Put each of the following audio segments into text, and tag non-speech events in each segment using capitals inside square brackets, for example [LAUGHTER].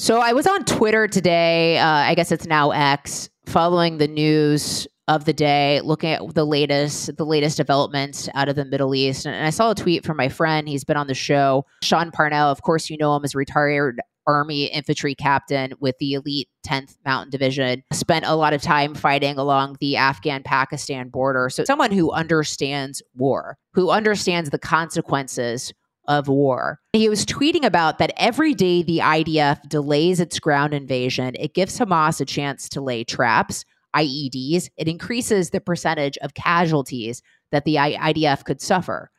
So I was on Twitter today. Uh, I guess it's now X, following the news of the day, looking at the latest the latest developments out of the Middle East. And I saw a tweet from my friend. He's been on the show, Sean Parnell. Of course, you know him as retired Army infantry captain with the elite 10th Mountain Division. Spent a lot of time fighting along the Afghan Pakistan border. So, someone who understands war, who understands the consequences of war. He was tweeting about that every day the IDF delays its ground invasion, it gives Hamas a chance to lay traps, IEDs. It increases the percentage of casualties that the IDF could suffer.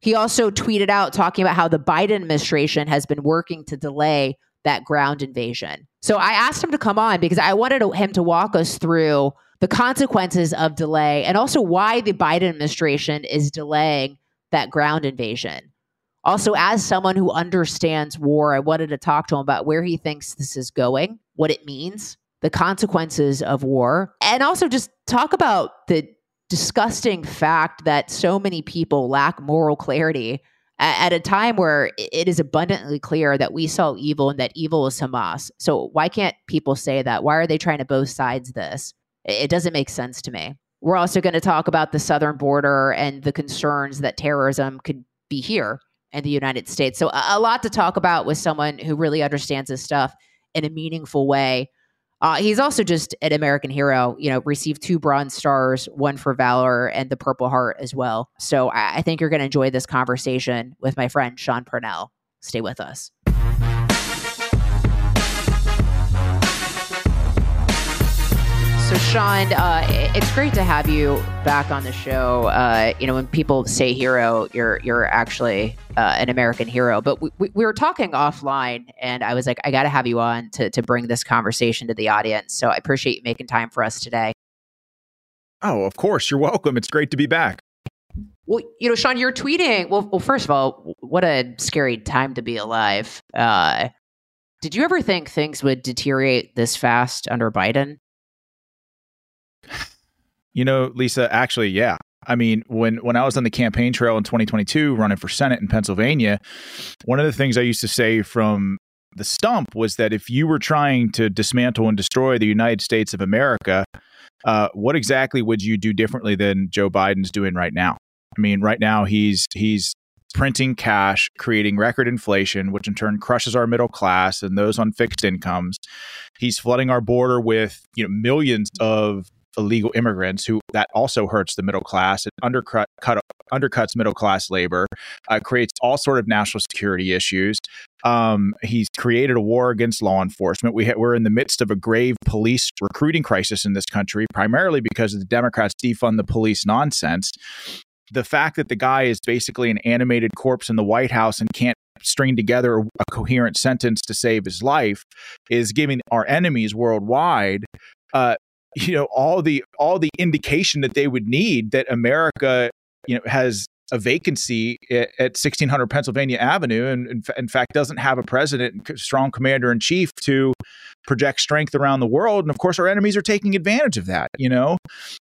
He also tweeted out talking about how the Biden administration has been working to delay that ground invasion. So I asked him to come on because I wanted him to walk us through the consequences of delay and also why the Biden administration is delaying that ground invasion. Also, as someone who understands war, I wanted to talk to him about where he thinks this is going, what it means, the consequences of war, and also just talk about the disgusting fact that so many people lack moral clarity at a time where it is abundantly clear that we saw evil and that evil is Hamas. So why can't people say that? Why are they trying to both sides this? It doesn't make sense to me. We're also going to talk about the southern border and the concerns that terrorism could be here in the United States. So, a, lot to talk about with someone who really understands this stuff in a meaningful way. Uh, he's also just an American hero, you know, received two Bronze Stars, one for Valor and the Purple Heart as well. So I, I think you're going to enjoy this conversation with my friend Sean Parnell. Stay with us. So, Sean, uh, it's great to have you back on the show. Uh, you know, when people say hero, you're you're actually uh, an American hero. But we, we, we, were talking offline, and I was like, I got to have you on to to bring this conversation to the audience. So, I appreciate you making time for us today. Oh, of course, you're welcome. It's great to be back. Well, you know, Sean, you're tweeting. Well, well, first of all, what a scary time to be alive. Uh, did you ever think things would deteriorate this fast under Biden? You know, Lisa, actually, yeah. I mean, when when I was on the campaign trail in 2022 running for Senate in Pennsylvania, one of the things I used to say from the stump was that if you were trying to dismantle and destroy the United States of America, uh, what exactly would you do differently than Joe Biden's doing right now? I mean, right now he's he's printing cash, creating record inflation, which in turn crushes our middle class and those on fixed incomes. He's flooding our border with you know millions of illegal immigrants who that also hurts the middle class it undercut cut, undercuts middle class labor uh, creates all sort of national security issues. Um, he's created a war against law enforcement. We ha- we're in the midst of a grave police recruiting crisis in this country primarily because of the democrats defund the police nonsense. The fact that the guy is basically an animated corpse in the white house and can't string together a coherent sentence to save his life is giving our enemies worldwide uh, you know all the all the indication that they would need that America you know has a vacancy at, at 1600 Pennsylvania Avenue, and in, in fact doesn't have a president, strong commander in chief to project strength around the world. And of course, our enemies are taking advantage of that. You know,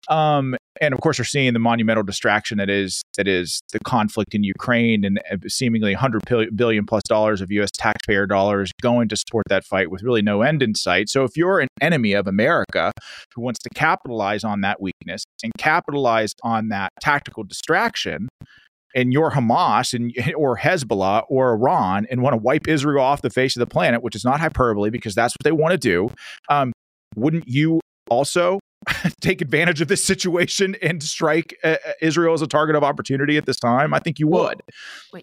um, and of course, we're seeing the monumental distraction that is that is the conflict in Ukraine and seemingly 100 billion plus dollars of U.S. taxpayer dollars going to support that fight with really no end in sight. So, if you're an enemy of America who wants to capitalize on that weakness and capitalize on that tactical distraction, and you're Hamas and [LAUGHS] or Hezbollah or Iran and want to wipe Israel off the face of the planet, which is not hyperbole because that's what they want to do, um, wouldn't you also [LAUGHS] take advantage of this situation and strike uh, uh, Israel as a target of opportunity at this time? I think you would.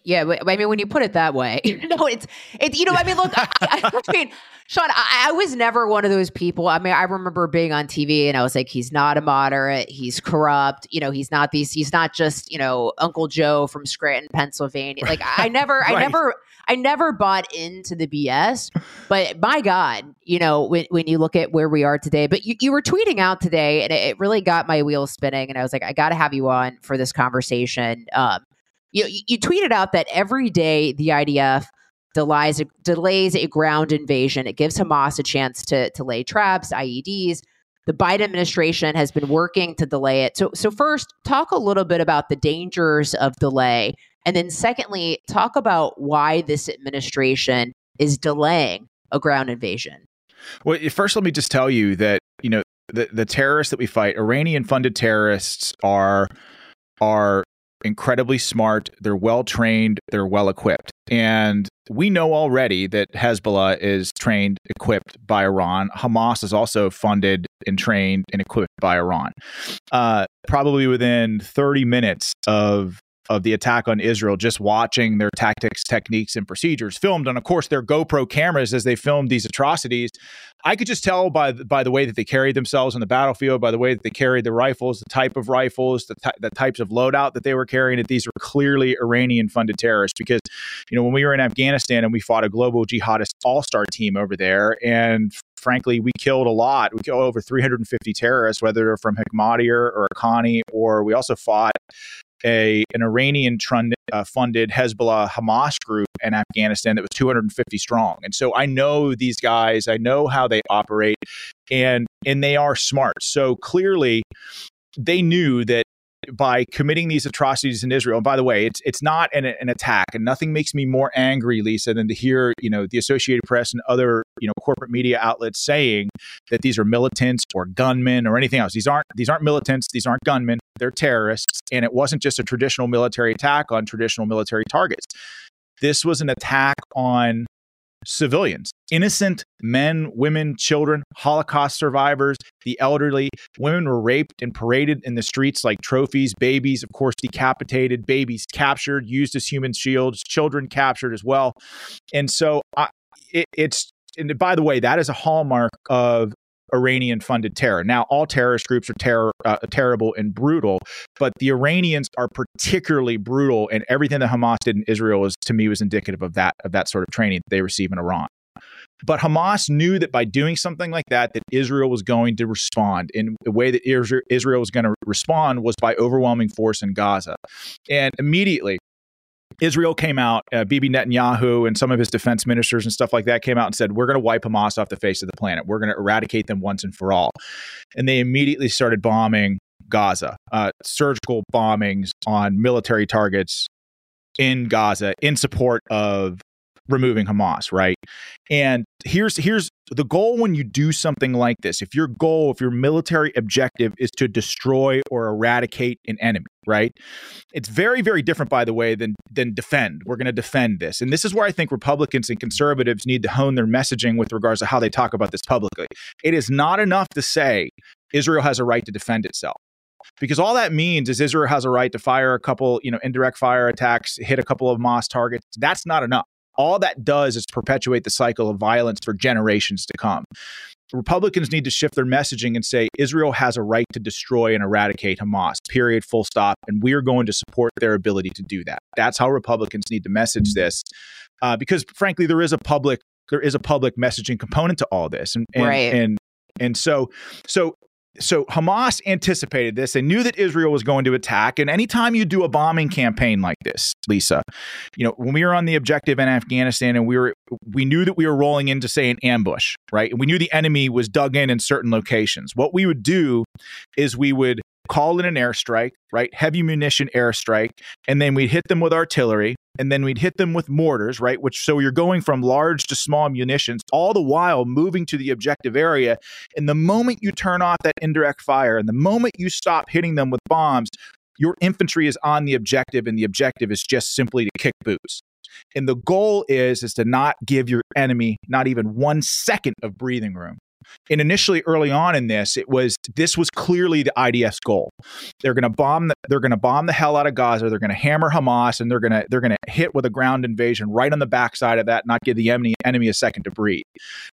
Yeah, I mean, when you put it that way, [LAUGHS] no, it's it. You know, I mean, look, I, I, [LAUGHS] mean, Sean, I, I, was never one of those people. I mean, I remember being on TV and I was like, he's not a moderate, he's corrupt. You know, he's not these. He's not just you know Uncle Joe from Scranton, Pennsylvania. Like, I never, right. I never. I never bought into the BS, but my God, you know, when, when you look at where we are today, but you, you were tweeting out today and it, really got my wheels spinning. And I was like, I got to have you on for this conversation. Um, you, you tweeted out that every day the IDF delays, delays a ground invasion. It gives Hamas a chance to, to lay traps, IEDs. The Biden administration has been working to delay it. So, so first, talk a little bit about the dangers of delay and then, secondly, talk about why this administration is delaying a ground invasion. Well, first, let me just tell you that the the terrorists that we fight, Iranian funded terrorists, are are incredibly smart. They're well trained. They're well equipped, and we know already that Hezbollah is trained, equipped by Iran. Hamas is also funded and trained and equipped by Iran. Uh, probably within 30 minutes of of the attack on Israel, just watching their tactics, techniques, and procedures filmed on, of course, their GoPro cameras as they filmed these atrocities. I could just tell by by the way that they carried themselves on the battlefield, by the way that they carried the rifles, the type of rifles, the, the types of loadout that they were carrying, that these were clearly Iranian-funded terrorists. Because, you know, when we were in Afghanistan and we fought a global jihadist all-star team over there, and frankly, we killed a lot. We killed over 350 terrorists, whether they're from Hekmatyar or Haqqani, or we also fought a an Iranian uh, funded Hezbollah Hamas group in Afghanistan that was 250 strong. And so I know these guys, I know how they operate and and they are smart. So clearly they knew that by committing these atrocities in Israel. And by the way, it's it's not an, an attack, and nothing makes me more angry, Lisa, than to hear you know the Associated Press and other you know corporate media outlets saying that these are militants or gunmen or anything else. These aren't these aren't militants. These aren't gunmen. They're terrorists, and it wasn't just a traditional military attack on traditional military targets. This was an attack on civilians, innocent men, women, children, Holocaust survivors, the elderly. Women were raped and paraded in the streets like trophies, babies, of course, decapitated, babies captured, used as human shields, children captured as well. And so I, it, it's, and by the way, that is a hallmark of Iranian funded terror. Now, all terrorist groups are terror, uh, terrible and brutal, but the Iranians are particularly brutal, and everything that Hamas did in Israel is, to me, was indicative of that of that sort of training that they receive in Iran. But Hamas knew that by doing something like that, that Israel was going to respond. In the way that Israel was going to respond was by overwhelming force in Gaza. And immediately, Israel came out, uh, Bibi Netanyahu and some of his defense ministers and stuff like that came out and said, We're going to wipe Hamas off the face of the planet. We're going to eradicate them once and for all. And they immediately started bombing Gaza, uh, surgical bombings on military targets in Gaza in support of removing Hamas, right? And here's here's the goal when you do something like this. If your goal, if your military objective is to destroy or eradicate an enemy, right? It's very very different by the way than than defend. We're going to defend this. And this is where I think Republicans and conservatives need to hone their messaging with regards to how they talk about this publicly. It is not enough to say Israel has a right to defend itself because all that means is Israel has a right to fire a couple, you know, indirect fire attacks, hit a couple of Hamas targets. That's not enough all that does is perpetuate the cycle of violence for generations to come. Republicans need to shift their messaging and say Israel has a right to destroy and eradicate Hamas, period, full stop. And we are going to support their ability to do that. That's how Republicans need to message this. Uh, because frankly, there is a public there is a public messaging component to all this. And, and, right. and and so so so Hamas anticipated this. They knew that Israel was going to attack. And anytime you do a bombing campaign like this, Lisa, you know, when we were on the objective in Afghanistan and we were we knew that we were rolling into say an ambush, right? And we knew the enemy was dug in in certain locations. What we would do is we would call in an airstrike, right? Heavy munition airstrike, and then we'd hit them with artillery, and then we'd hit them with mortars, right? Which so you're going from large to small munitions, all the while moving to the objective area. And the moment you turn off that indirect fire, and the moment you stop hitting them with bombs, your infantry is on the objective, and the objective is just simply to kick boots. And the goal is is to not give your enemy not even one second of breathing room. And initially, early on in this, it was this was clearly the IDF's goal. They're going to bomb. The, they're going to bomb the hell out of Gaza. They're going to hammer Hamas, and they're going to they're going to hit with a ground invasion right on the backside of that, not give the enemy enemy a second to breathe.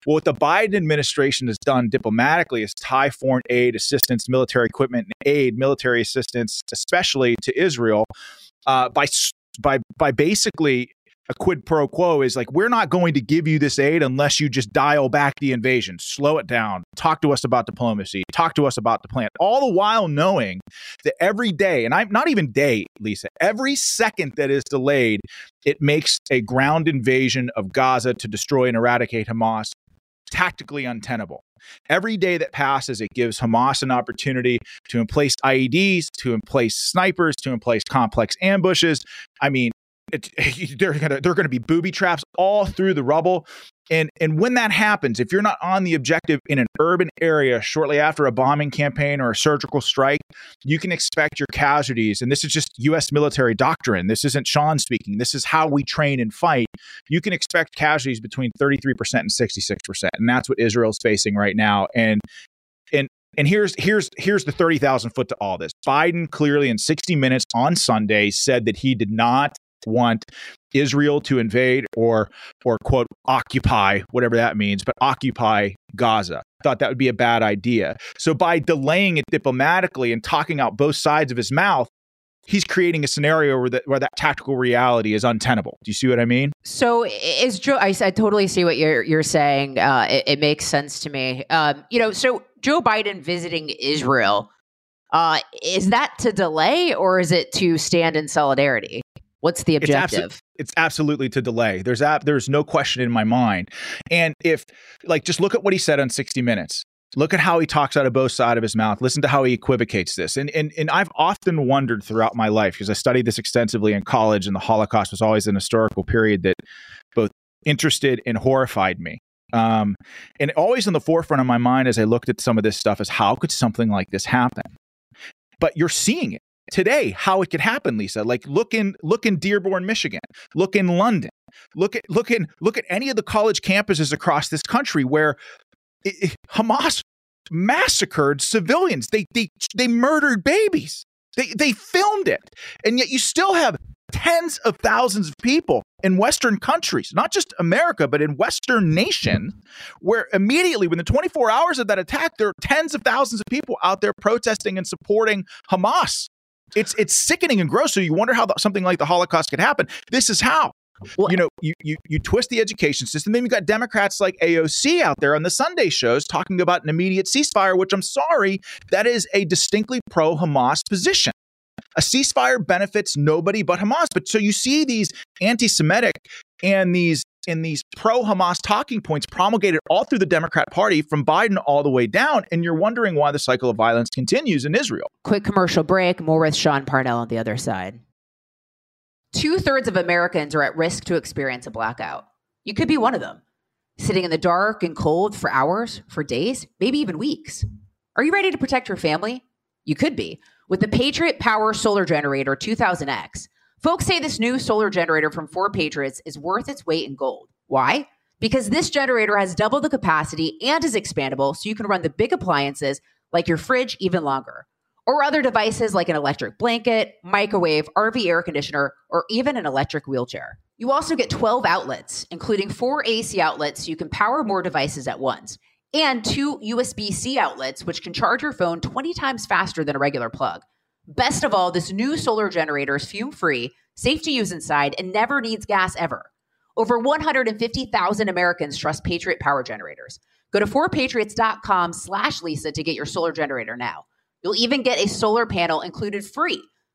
Well, what the Biden administration has done diplomatically is tie foreign aid, assistance, military equipment, and aid, military assistance, especially to Israel, uh, by by by basically a quid pro quo is like we're not going to give you this aid unless you just dial back the invasion, slow it down, talk to us about diplomacy, talk to us about the plan. All the while knowing that every day, and I'm not even day, Lisa, every second that is delayed, it makes a ground invasion of Gaza to destroy and eradicate Hamas tactically untenable. Every day that passes, it gives Hamas an opportunity to emplace IEDs, to emplace snipers, to emplace complex ambushes. I mean, it, [LAUGHS] they're gonna they're gonna be booby traps all through the rubble. And and when that happens, if you're not on the objective in an urban area shortly after a bombing campaign or a surgical strike, you can expect your casualties. And this is just U.S. military doctrine. This isn't Sean speaking. This is how we train and fight. You can expect casualties between 33% and 66%, and that's what Israel's facing right now. And and and here's here's here's the 30,000 foot to all this. Biden clearly in 60 minutes on Sunday said that he did not want Israel to invade or or quote occupy whatever that means, but occupy Gaza. Thought that would be a bad idea. So by delaying it diplomatically and talking out both sides of his mouth, he's creating a scenario where that where that tactical reality is untenable. Do you see what I mean? So is Joe? I, I totally see what you're you're saying. Uh, it, it, makes sense to me. Um, you know, so Joe Biden visiting Israel. Uh, is that to delay or is it to stand in solidarity? What's the objective? It's, abso- it's absolutely to delay. There's ab- there's no question in my mind. And if like just look at what he said on 60 Minutes. Look at how he talks out of both sides of his mouth. Listen to how he equivocates this. And and and I've often wondered throughout my life because I studied this extensively in college, and the Holocaust was always an historical period that both interested and horrified me. Um, and always in the forefront of my mind as I looked at some of this stuff is how could something like this happen? But you're seeing it today how it could happen lisa like look in look in dearborn michigan look in london look at look in look at any of the college campuses across this country where it, it, hamas massacred civilians. They they they murdered babies. They they filmed it. And yet you still have tens of thousands of people in Western countries, not just America, but in Western nations, where immediately within 24 hours of that attack, there are tens of thousands of people out there protesting and supporting Hamas. It's it's sickening and gross. So you wonder how the, something like the Holocaust could happen. This is how. Well, you know, you, you you twist the education system. Then you've got Democrats like AOC out there on the Sunday shows talking about an immediate ceasefire, which I'm sorry, that is a distinctly pro Hamas position. A ceasefire benefits nobody but Hamas. But so you see these anti Semitic and these in these pro Hamas talking points promulgated all through the Democrat Party from Biden all the way down. And you're wondering why the cycle of violence continues in Israel. Quick commercial break. More with Sean Parnell on the other side. Two thirds of Americans are at risk to experience a blackout. You could be one of them, sitting in the dark and cold for hours, for days, maybe even weeks. Are you ready to protect your family? You could be. With the Patriot Power Solar Generator 2000X, Folks say this new solar generator from 4Patriots is worth its weight in gold. Why? Because this generator has double the capacity and is expandable so you can run the big appliances like your fridge even longer, or other devices like an electric blanket, microwave, RV air conditioner, or even an electric wheelchair. You also get 12 outlets, including four AC outlets so you can power more devices at once, and two USB C outlets, which can charge your phone 20 times faster than a regular plug. Best of all, this new solar generator is fume free, safe to use inside, and never needs gas ever. Over 150,000 Americans trust Patriot Power Generators. Go to 4patriots.com slash Lisa to get your solar generator now. You'll even get a solar panel included free.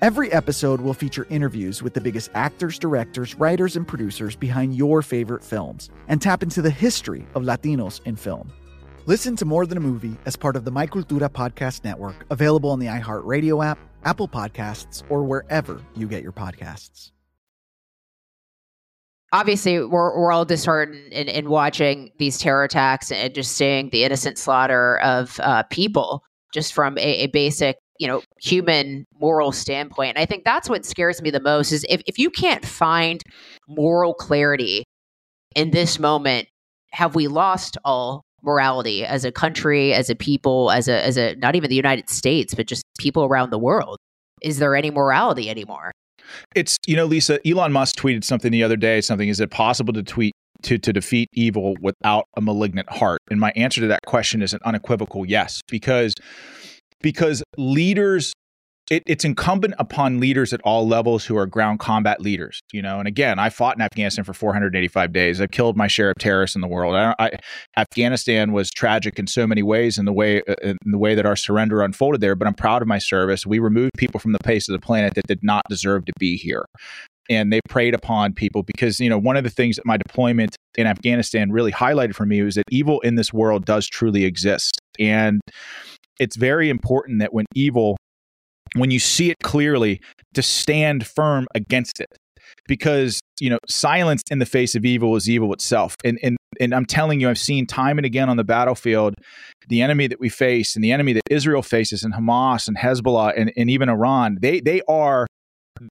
Every episode will feature interviews with the biggest actors, directors, writers, and producers behind your favorite films and tap into the history of Latinos in film. Listen to More Than a Movie as part of the My Cultura podcast network, available on the iHeartRadio app, Apple Podcasts, or wherever you get your podcasts. obviously we're, we're all disheartened in, in watching these terror attacks and just seeing the innocent slaughter of uh, people just from a, a basic you know human moral standpoint and i think that's what scares me the most is if, if you can't find moral clarity in this moment have we lost all morality as a country as a people as a as a not even the united states but just people around the world is there any morality anymore It's you know, Lisa. Elon Musk tweeted something the other day. Something is it possible to tweet to to defeat evil without a malignant heart? And my answer to that question is an unequivocal yes, because because leaders. It, it's incumbent upon leaders at all levels who are ground combat leaders, you know. And again, I fought in Afghanistan for 485 days. I've killed my share of terrorists in the world. I, I, Afghanistan was tragic in so many ways in the way uh, in the way that our surrender unfolded there. But I'm proud of my service. We removed people from the face of the planet that did not deserve to be here, and they preyed upon people because you know one of the things that my deployment in Afghanistan really highlighted for me was that evil in this world does truly exist, and it's very important that when evil when you see it clearly to stand firm against it. Because you know silence in the face of evil is evil itself. And and and I'm telling you I've seen time and again on the battlefield the enemy that we face and the enemy that Israel faces and Hamas and Hezbollah and, and even Iran they they are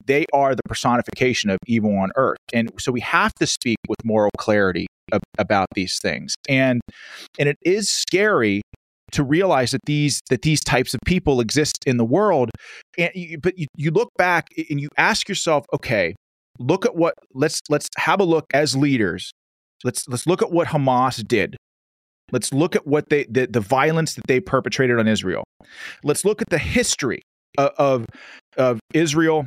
they are the personification of evil on earth. And so we have to speak with moral clarity ab- about these things. And and it is scary to realize that these that these types of people exist in the world. And you, but you, you look back and you ask yourself okay look at what let's let's have a look as leaders. Let's let's look at what hamas did. Let's look at what they the, the violence that they perpetrated on israel. Let's look at the history of of, of israel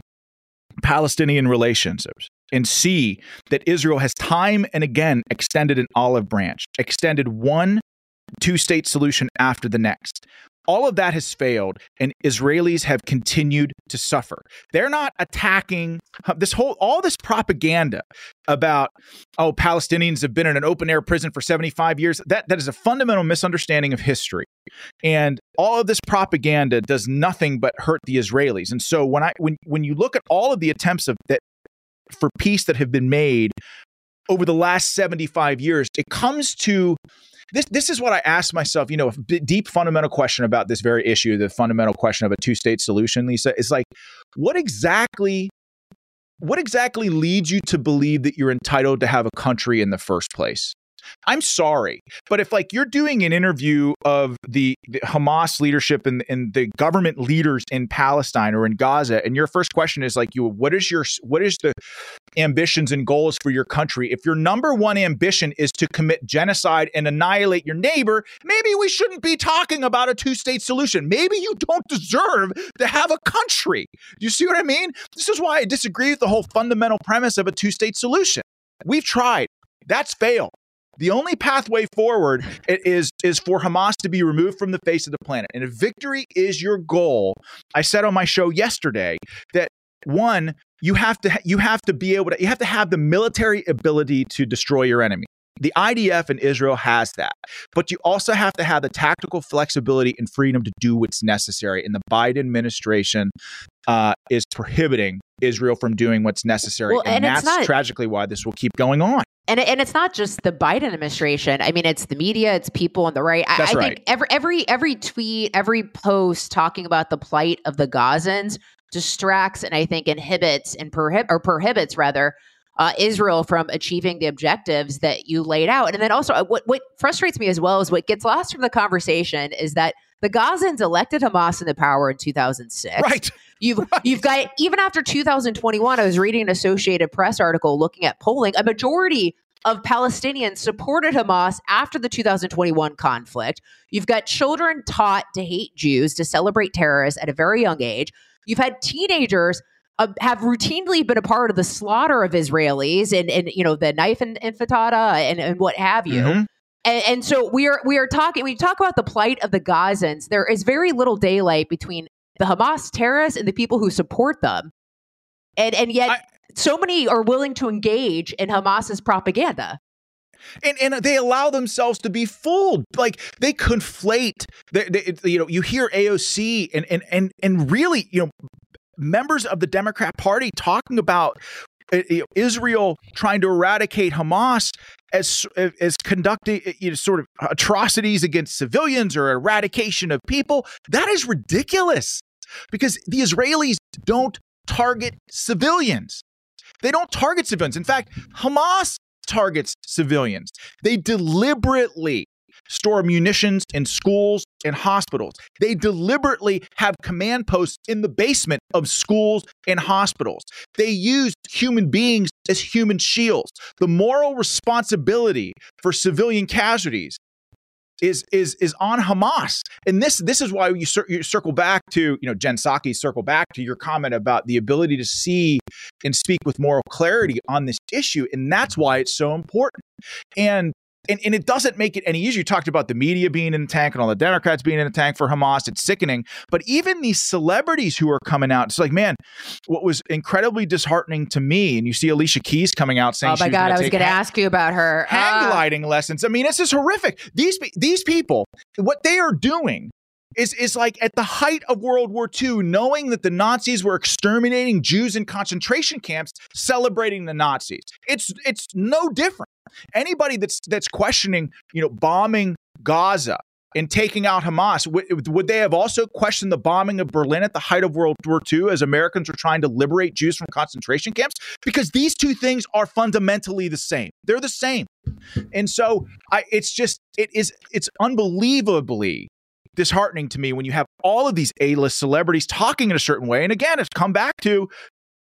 palestinian relations and see that israel has time and again extended an olive branch extended one two state solution after the next. All of that has failed, and Israelis have continued to suffer. They're not attacking this whole, all this propaganda about, oh, Palestinians have been in an open air prison for 75 years. That, that is a fundamental misunderstanding of history. And all of this propaganda does nothing but hurt the Israelis. And so when I when when you look at all of the attempts of that for peace that have been made over the last 75 years, it comes to this this is what I asked myself, you know, a deep fundamental question about this very issue, the fundamental question of a two-state solution, Lisa, is like what exactly what exactly leads you to believe that you're entitled to have a country in the first place? I'm sorry, but if like you're doing an interview of the, the Hamas leadership and, and the government leaders in Palestine or in Gaza, and your first question is like, you, what is your what is the ambitions and goals for your country? If your number one ambition is to commit genocide and annihilate your neighbor, maybe we shouldn't be talking about a two state solution. Maybe you don't deserve to have a country. Do you see what I mean? This is why I disagree with the whole fundamental premise of a two state solution. We've tried. That's failed. The only pathway forward is is for Hamas to be removed from the face of the planet. And if victory is your goal, I said on my show yesterday that one, you have to you have to be able to you have to have the military ability to destroy your enemy. The IDF in Israel has that. But you also have to have the tactical flexibility and freedom to do what's necessary. And the Biden administration uh, is prohibiting Israel from doing what's necessary. Well, and, and that's not- tragically why this will keep going on. And and it's not just the Biden administration. I mean, it's the media, it's people on the right. I, That's I right. think every every every tweet, every post talking about the plight of the Gazans distracts and I think inhibits and prohib- or prohibits rather uh, Israel from achieving the objectives that you laid out. And then also, uh, what what frustrates me as well is what gets lost from the conversation is that the Gazans elected Hamas into power in 2006. Right. You've [LAUGHS] you've got even after 2021, I was reading an Associated Press article looking at polling. A majority of Palestinians supported Hamas after the 2021 conflict. You've got children taught to hate Jews, to celebrate terrorists at a very young age. You've had teenagers uh, have routinely been a part of the slaughter of Israelis and and you know the knife and intifada and, and what have you. Mhm. And, and so we are we are talking. We talk about the plight of the Gazans. There is very little daylight between the Hamas terrorists and the people who support them, and and yet I- so many are willing to engage in Hamas's propaganda. and and they allow themselves to be fooled like they conflate they, they, you know you hear AOC and and and and really you know members of the Democrat Party talking about you know, Israel trying to eradicate Hamas as as conducting uh, you know sort of atrocities against civilians or eradication of people. That is ridiculous because the Israelis don't target civilians. They don't target civilians. In fact Hamas targets civilians. They deliberately store munitions in schools and hospitals. They deliberately have command posts in the basement of schools and hospitals. They use human beings as human shields. The moral responsibility for civilian casualties is is is on Hamas, and this this is why you, cir- you circle back to you know Jen Psaki circle back to your comment about the ability to see and speak with moral clarity on this issue, and that's why it's so important. And and, and it doesn't make it any easier. You talked about the media being in the tank and all the Democrats being in the tank for Hamas. It's sickening. But even these celebrities who are coming out, it's like, man, what was incredibly disheartening to me, and you see Alicia Keys coming out saying, oh my God, I was going to ask you about her. hang Ah. gliding lessons. I mean, this is horrific. These these people, what they are doing is is like at the height of World War II, knowing that the Nazis were exterminating Jews in concentration camps, celebrating the Nazis. It's it's no different. Anybody that's that's questioning, you know, bombing Gaza and taking out Hamas, would, would they have also questioned the bombing of Berlin at the height of World War II as Americans were trying to liberate Jews from concentration camps? Because these two things are fundamentally the same. They're the same. And so I it's just it is it's unbelievably disheartening to me when you have all of these A-list celebrities talking in a certain way. And again, it's come back to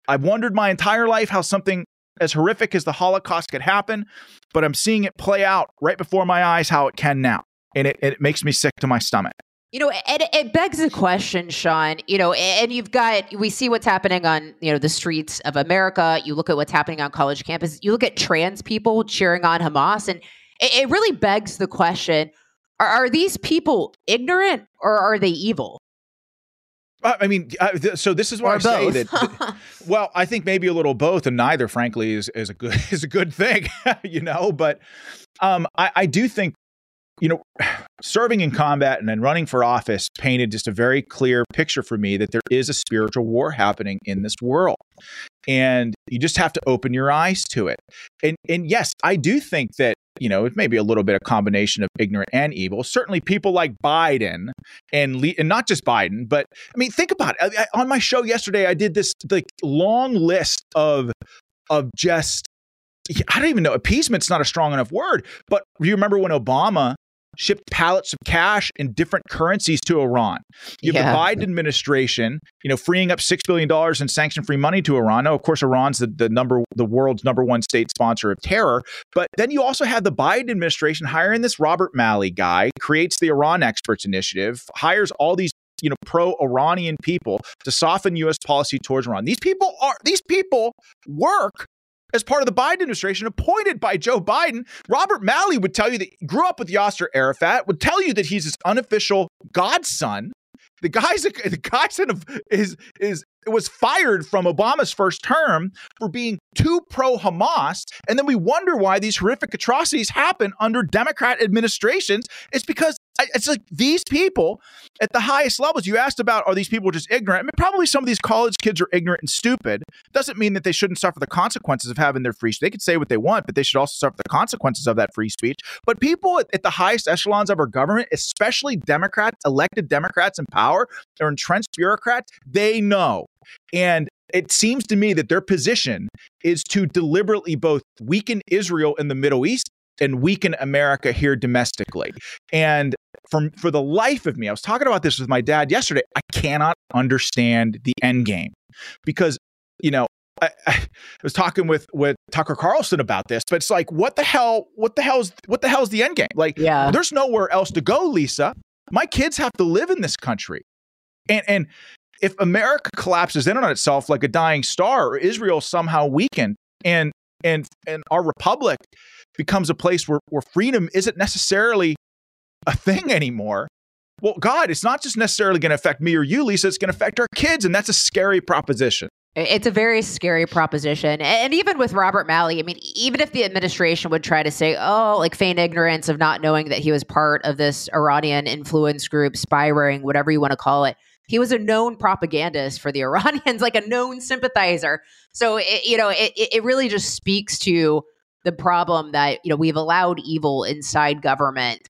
I've wondered my entire life how something as horrific as the Holocaust could happen, but I'm seeing it play out right before my eyes how it can now. And it, it makes me sick to my stomach. You know, it, it begs the question, Sean. You know, and you've got we see what's happening on you know the streets of America. You look at what's happening on college campus. You look at trans people cheering on Hamas, and it really begs the question: are, are these people ignorant or are they evil? I I mean, uh, th- so this is why Or I say both. that. [LAUGHS] well, I think maybe a little both, and neither, frankly, is is a good [LAUGHS] is a good thing, [LAUGHS] you know. But um, I, I do think, you know, serving in combat and then running for office painted just a very clear picture for me that there is a spiritual war happening in this world, and you just have to open your eyes to it. And and yes, I do think that you know it may be a little bit of a combination of ignorant and evil. Certainly, people like Biden and le- and not just Biden, but I mean, think about it. I, I- on my show yesterday, I did this like long list of of just I don't even know appeasement's not a strong enough word, but you remember when Obama shipped pallets of cash in different currencies to Iran? You have Yeah. the Biden administration, you know, freeing up six billion dollars in sanction-free money to Iran. Now, of course, Iran's the, the number the world's number one state sponsor of terror, but then you also have the Biden administration hiring this Robert Malley guy, creates the Iran Experts Initiative, hires all these you know pro-Iranian people to soften U.S. policy towards Iran. These people are these people work as part of the Biden administration, appointed by Joe Biden. Robert Malley would tell you that he grew up with Yasser Arafat, would tell you that he's his unofficial godson. The guy's the guy's is is was fired from Obama's first term for being too pro Hamas. And then we wonder why these horrific atrocities happen under Democrat administrations. It's because it's like these people at the highest levels. You asked about are these people just ignorant? I mean, probably some of these college kids are ignorant and stupid. Doesn't mean that they shouldn't suffer the consequences of having their free speech. They could say what they want, but they should also suffer the consequences of that free speech. But people at, at the highest echelons of our government, especially Democrats, elected Democrats in power, they're entrenched bureaucrats, they know. And it seems to me that their position is to deliberately both weaken Israel in the Middle East and weaken America here domestically. And for, for the life of me, I was talking about this with my dad yesterday. I cannot understand the end game because, you know, I, I, was talking with with Tucker Carlson about this, but it's like, what the hell? What the hell's what the hell's the end game? Like, yeah. there's nowhere else to go, Lisa. My kids have to live in this country, and and if America collapses in on itself like a dying star, or Israel somehow weakened, and and and our republic becomes a place where, where freedom isn't necessarily a thing anymore. Well, God, it's not just necessarily going to affect me or you, Lisa. It's going to affect our kids, and that's a scary proposition. It's a very scary proposition. And even with Robert Malley, I mean, even if the administration would try to say, oh, like feign ignorance of not knowing that he was part of this Iranian influence group, spy ring, whatever you want to call it, he was a known propagandist for the [LAUGHS] Iranians, like a known sympathizer. So, it, you know, it, it really just speaks to the problem that, you know, we've allowed evil inside government.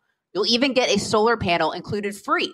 You'll even get a solar panel included free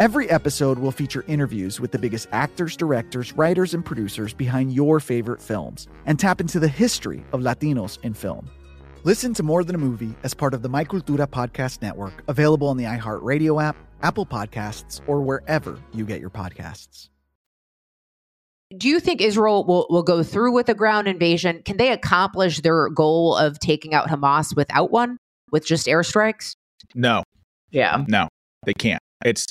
Every episode will feature interviews with the biggest actors, directors, writers, and producers behind your favorite films and tap into the history of Latinos in film. Listen to More Than a Movie as part of the My Cultura podcast network, available on the iHeartRadio app, Apple Podcasts, or wherever you get your podcasts. Do you think Israel will, will go through with a ground invasion? Can they accomplish their goal of taking out Hamas without one, with just airstrikes? No. Yeah. No, they can't. It's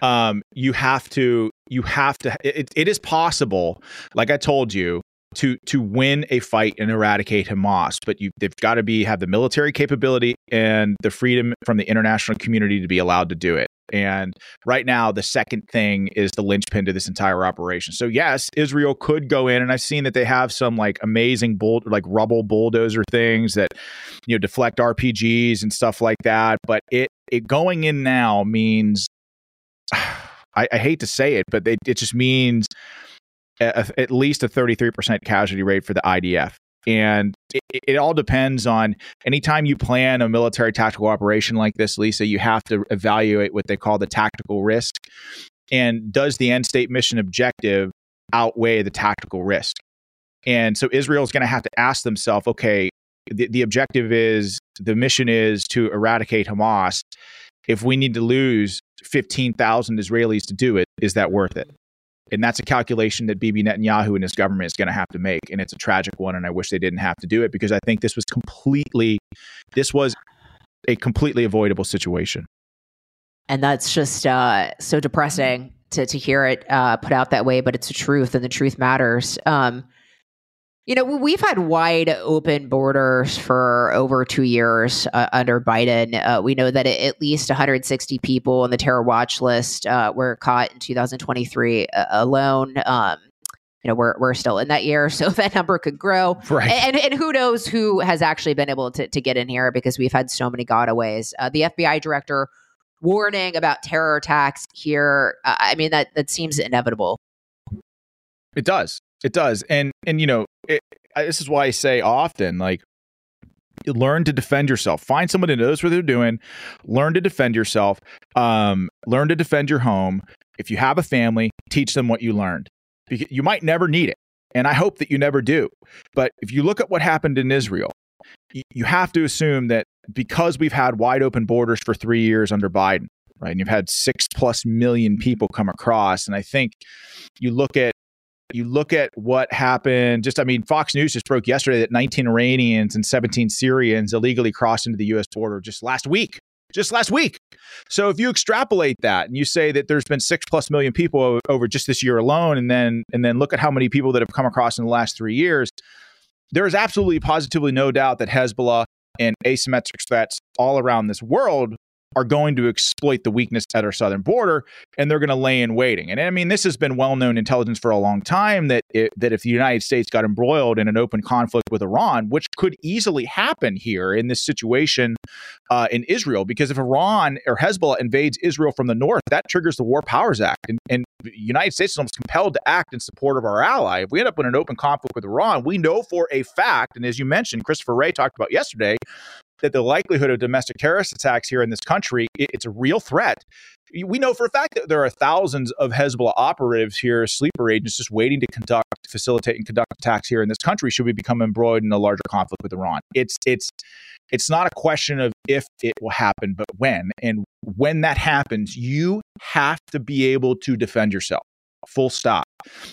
um, you have to you have to. It, it is possible, like I told you, to to win a fight and eradicate Hamas, but you they've got to be have the military capability and the freedom from the international community to be allowed to do it. And right now, the second thing is the linchpin to this entire operation. So yes, Israel could go in, and I've seen that they have some like amazing bull, like rubble bulldozer things that you know deflect RPGs and stuff like that. But it it going in now means [SIGHS] I, I hate to say it, but it, it just means at least a 33% casualty rate for the IDF. And it, it, all depends on anytime you plan a military tactical operation like this, Lisa, you have to evaluate what they call the tactical risk. And does the end state mission objective outweigh the tactical risk? And so Israel is going to have to ask themselves okay, the, the objective is the mission is to eradicate Hamas. If we need to lose 15,000 Israelis to do it, is that worth it? And that's a calculation that Bibi Netanyahu and his government is going to have to make. And it's a tragic one. And I wish they didn't have to do it because I think this was completely, this was a completely avoidable situation. And that's just uh, so depressing to, to hear it uh, put out that way, but it's the truth and the truth matters. Um, you know, we've had wide open borders for over two years uh, under Biden. Uh, we know that at least 160 people on the terror watch list uh, were caught in 2023 uh, alone. Um, you know, we're, we're still in that year, [LAUGHS] so that number could grow. Right. And, and who knows who has actually been able to, to get in here because we've had so many gotaways. Uh, the FBI director warning about terror attacks here. Uh, I mean, that, that seems inevitable. It does. It does. And, and, you know, it, this is why I say often, like, learn to defend yourself. Find someone who knows what they're doing. Learn to defend yourself. Um, learn to defend your home. If you have a family, teach them what you learned. Because you might never need it, and I hope that you never do. But if you look at what happened in Israel, you have to assume that because we've had wide open borders for three years under Biden, right, and you've had six plus million people come across, and I think you look at you look at what happened. Just, I mean, Fox News just broke yesterday that 19 Iranians and 17 Syrians illegally crossed into the U.S. border just last week. Just last week. So if you extrapolate that and you say that there's been six plus million people over just this year alone, and then and then look at how many people that have come across in the last three years, there is absolutely positively no doubt that Hezbollah and asymmetric threats all around this world are going to exploit the weakness at our southern border and they're going to lay in waiting. And I mean, this has been well known intelligence for a long time that it, that if the United States got embroiled in an open conflict with Iran, which could easily happen here in this situation uh, in Israel, because if Iran or Hezbollah invades Israel from the north, that triggers the War Powers Act, and, and the United States is almost compelled to act in support of our ally. If we end up in an open conflict with Iran, we know for a fact, and as you mentioned, Christopher Wray talked about yesterday, that the likelihood of domestic terrorist attacks here in this country it's a real threat. We know for a fact that there are thousands of Hezbollah operatives here, sleeper agents, just waiting to conduct, facilitate, and conduct attacks here in this country. Should we become embroiled in a larger conflict with Iran? It's it's it's not a question of if it will happen, but when. And when that happens, you have to be able to defend yourself full stop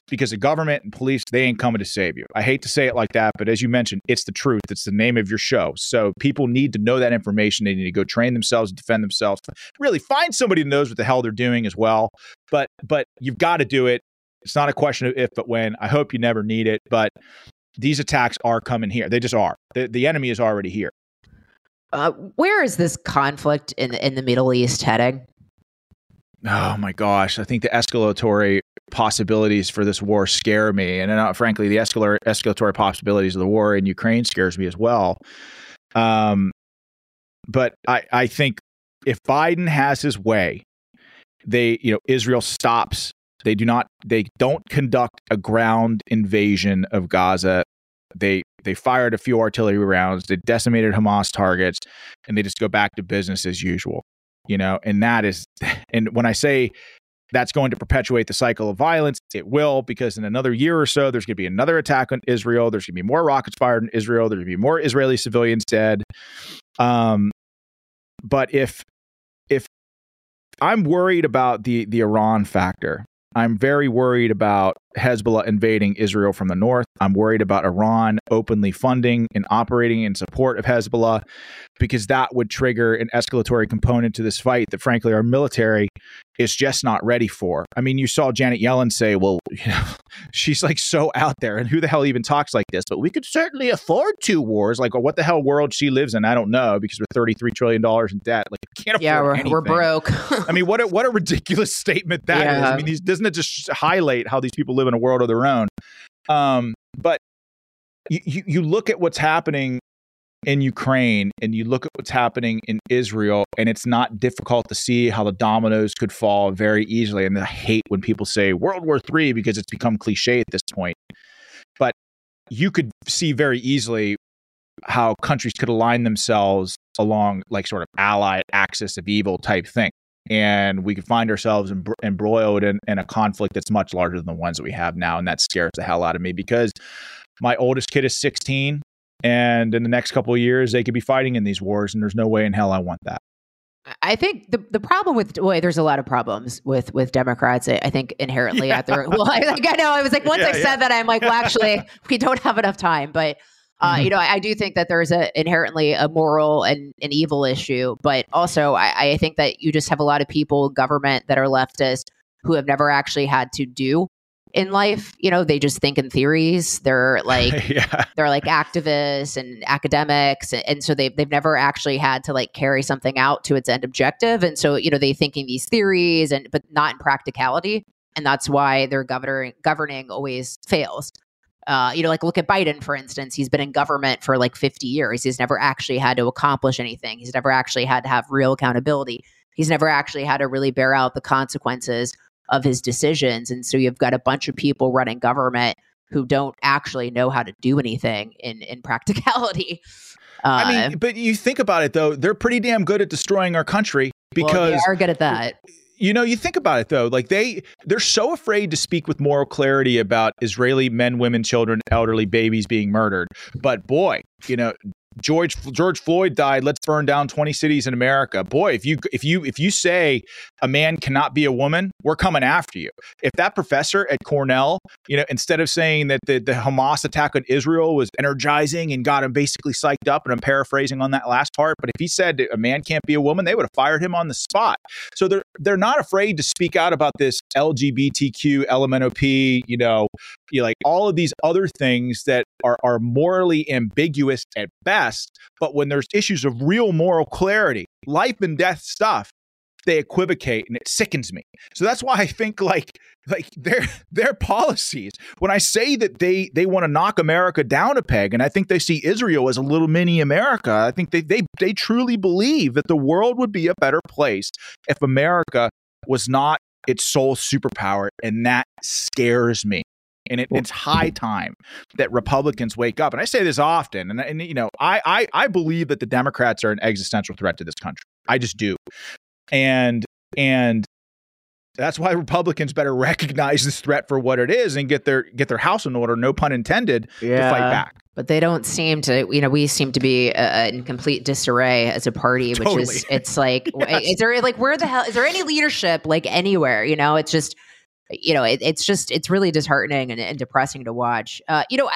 because the government and police they ain't coming to save you. I hate to say it like that but as you mentioned it's the truth. It's the name of your show. So people need to know that information. They need to go train themselves defend themselves really find somebody who knows what the hell they're doing as well. But but you've got to do it. It's not a question of if but when. I hope you never need it but these attacks are coming here. They just are. The, the enemy is already here. Uh, where is this conflict in in the middle east heading? Oh my gosh, I think the escalatory possibilities for this war scare me, and uh, frankly, the escalatory possibilities of the war in Ukraine scares me as well. Um, but I, I think if Biden has his way, they, you know, Israel stops. They do not. They don't conduct a ground invasion of Gaza. They they fired a few artillery rounds. They decimated Hamas targets, and they just go back to business as usual you know, and that is, [LAUGHS] and when I say that's going to perpetuate the cycle of violence, it will, because in another year or so, there's going to be another attack on Israel. There's going to be more rockets fired in Israel. There's going to be more Israeli civilians dead. Um, but if, if I'm worried about the, the Iran factor, I'm very worried about Hezbollah invading Israel from the north. I'm worried about Iran openly funding and operating in support of Hezbollah because that would trigger an escalatory component to this fight that, frankly, our military is just not ready for. I mean, you saw Janet Yellen say, well, [LAUGHS] you know, she's like so out there, and who the hell even talks like this? But we could certainly afford two wars. Like, what the hell world she lives in, I don't know, because we're $33 trillion in debt. Like, can't afford Yeah, we're, anything. we're broke. I mean, what a, what a ridiculous [LAUGHS] statement that is. Yeah. I mean, these, doesn't it just highlight how these people live in a world of their own? Um, but you, you, look at what's happening in Ukraine and you look at what's happening in Israel, and it's not difficult to see how the dominoes could fall very easily. And I hate when people say World War III because it's become cliche at this point. But you could see very easily how countries could align themselves along like sort of allied axis of evil type thing. And we could find ourselves embro- embroiled in, in a conflict that's much larger than the ones that we have now. And that scares the hell out of me because my oldest kid is 16 and in the next couple of years they could be fighting in these wars and there's no way in hell i want that I think the the problem with well, there's a lot of problems with with Democrats. I, think inherently at their [LAUGHS] well, I, like I know I was like once Yeah, I said yeah. that I'm like well actually [LAUGHS] we don't have enough time, but uh, Mhm. you know I, I do think that there's a inherently a moral and an evil issue, but also I, I think that you just have a lot of people government that are leftist who have never actually had to do in life. You know they just think in theories. They're like [LAUGHS] yeah they're like activists and academics and, and so they've, they've never actually had to like carry something out to its end objective and so you know they thinking these theories and but not in practicality and that's why their governing governing always fails uh, you know like look at biden for instance. He's been in government for like 50 years. He's never actually had to accomplish anything. He's never actually had to have real accountability. He's never actually had to really bear out the consequences of his decisions. And so you've got a bunch of people running government who don't actually know how to do anything in in [LAUGHS] practicality. Uh, i mean but you think about it though. They're pretty damn good at destroying our country well, because they are good at that. You know you think about it though like they they're so afraid to speak with moral clarity about israeli men women children elderly babies being murdered. But boy you know George George Floyd died. Let's burn down 20 cities in America. Boy, if you if you if you say a man cannot be a woman, we're coming after you. If that professor at Cornell, you know, instead of saying that the, the Hamas attack on Israel was energizing and got him basically psyched up, and I'm paraphrasing on that last part, but if he said a man can't be a woman, they would have fired him on the spot. So they're they're not afraid to speak out about this LGBTQ, LMNOP, you know, you know, like all of these other things that are, are morally ambiguous at best. But when there's issues of real moral clarity, life and death stuff, they equivocate and it sickens me. So that's why I think like like their [LAUGHS] their policies. When I say that they they want to knock America down a peg, and I think they see Israel as a little mini America, I think they they they truly believe that the world would be a better place if America was not its sole superpower, and that scares me. And it, it's high time that Republicans wake up. And I say this often, and, and you know, I, I I believe that the Democrats are an existential threat to this country. I just do, and and that's why Republicans better [LAUGHS] recognize this threat for what it is and get their get their house in order. No pun intended. To fight back. But they don't seem to, you know, we seem to be uh, in complete disarray as a party, which Totally. is, it's like, [LAUGHS] is there like, where the hell, is there any leadership like anywhere? You know, it's just, you know, it, it's just, it's really disheartening and, and depressing to watch. Uh, you know,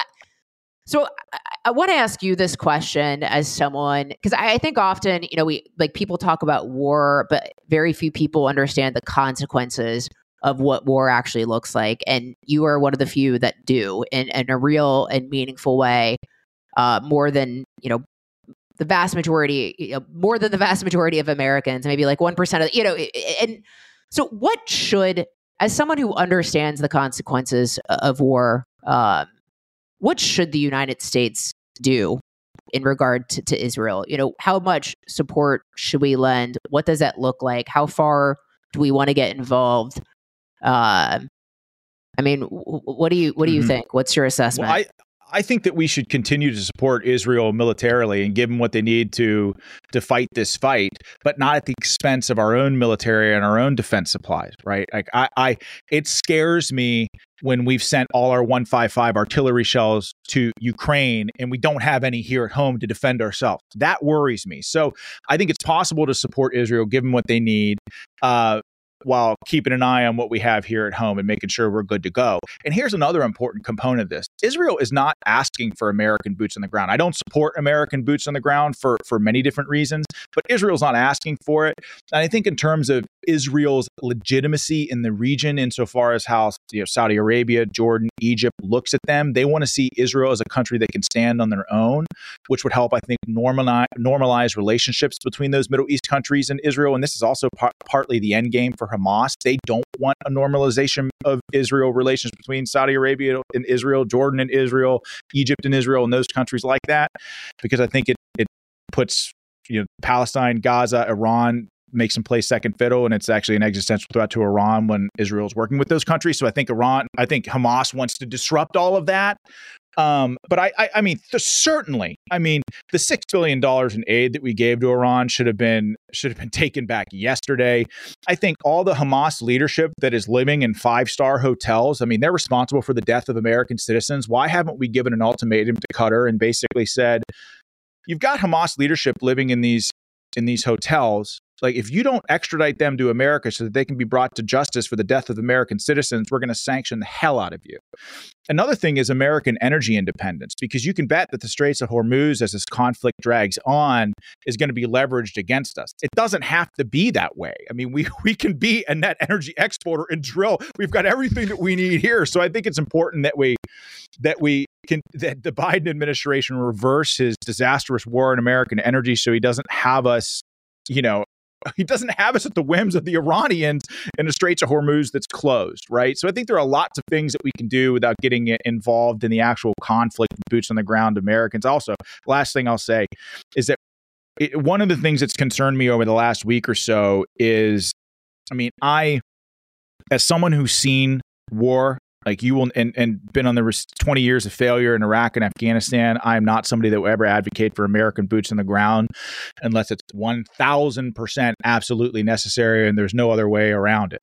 so I, I want to ask you this question as someone, because I, I think often, you know, we like people talk about war, but very few people understand the consequences of what war actually looks like. And you are one of the few that do in, in a real and meaningful way, uh, more than, you know, the vast majority, you know, more than the vast majority of Americans, maybe like 1% of, you know, and so what should, as someone who understands the consequences of war, um, what should the United States do in regard to, to Israel? You know, how much support should we lend? What does that look like? How far do we want to get involved? Um, I mean, what do you what do you Mhm. think? What's your assessment? Well, I I think that we should continue to support Israel militarily and give them what they need to to fight this fight, but not at the expense of our own military and our own defense supplies. Right? Like I, I it scares me when we've sent all our 155 artillery shells to Ukraine and we don't have any here at home to defend ourselves. That worries me. So I think it's possible to support Israel, give them what they need. Uh, while keeping an eye on what we have here at home and making sure we're good to go. And here's another important component of this Israel is not asking for American boots on the ground. I don't support American boots on the ground for, for many different reasons, but Israel's not asking for it. And I think in terms of Israel's legitimacy in the region, insofar as how you know, Saudi Arabia, Jordan, Egypt looks at them, they want to see Israel as a country that can stand on their own, which would help, I think, normalize, normalize relationships between those Middle East countries and Israel. And this is also par- partly the end game for Hamas. They don't want a normalization of Israel relations between Saudi Arabia and Israel, Jordan and Israel, Egypt and Israel, and those countries like that, because I think it it puts you know Palestine, Gaza, Iran makes them play second fiddle, and it's actually an existential threat to Iran when Israel is working with those countries. So I think Iran, I think Hamas wants to disrupt all of that. Um, but I, I, I mean, certainly, I mean, the six billion dollars in aid that we gave to Iran should have been should have been [LAUGHS] taken back yesterday. I think all the Hamas leadership that is living in five star hotels, I mean, they're responsible for the death of American citizens. Why haven't we given an ultimatum to Qatar and basically said, you've got Hamas leadership living in these in these hotels like if you don't extradite them to America so that they can be brought to justice for the death of American citizens, we're going to sanction the hell out of you. Another thing is American energy independence, because you can bet that the Straits of Hormuz, as this conflict drags on, is going to be leveraged against us. It doesn't have to be that way. I mean, we [LAUGHS] we can be a net energy exporter and drill. We've got everything that we need here. So I think it's important that we that we can that the Biden administration reverse his disastrous war on American energy so he doesn't have us you know [LAUGHS] he doesn't have us at the whims of the Iranians in the Straits of Hormuz that's closed, right? So I think there are lots of things that we can do without getting involved in the actual conflict boots on the ground Americans. Also, last thing I'll say is that it, one of the things that's concerned me over the last week or so is, I mean, I, as someone who's seen war like you will, and, and been on the 20 years of failure in Iraq and Afghanistan. I am not somebody that will ever advocate for American boots on the ground unless it's 1000% absolutely necessary and there's no other way around it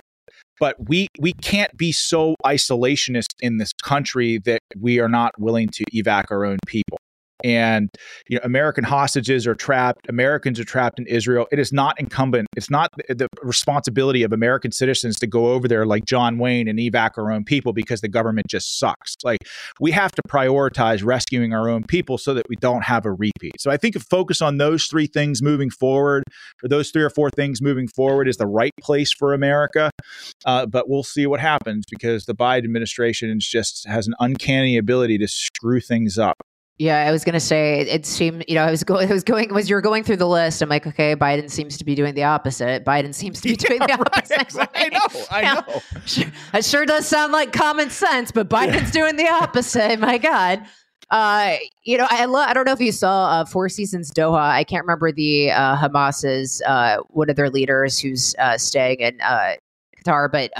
but we we can't be so isolationist in this country that we are not willing to evac our own people and you know American hostages are trapped, Americans are trapped in Israel. It is not incumbent. It's not the responsibility of American citizens to go over there like John Wayne and evac our own people because the government just sucks. Like we have to prioritize rescuing our own people so that we don't have a repeat. So I think if focus on those three things moving forward, or those three or four things moving forward, is the right place for America. Uh, but we'll see what happens because the Biden administration just has an uncanny ability to screw things up. Yeah, I was gonna say it seemed, you know, I was going, [LAUGHS] I was going, was you're going through the list. I'm like, okay, Biden seems to be doing the opposite. Biden seems to be [LAUGHS] doing the opposite. Right, [LAUGHS] I know, I yeah. know. It sure does sound like common sense, but Biden's doing the opposite. My God. Uh, you know, I lo- I don't know if you saw uh, Four Seasons Doha. I can't remember the uh, Hamas's uh, one of their leaders who's uh, staying in uh, Qatar, but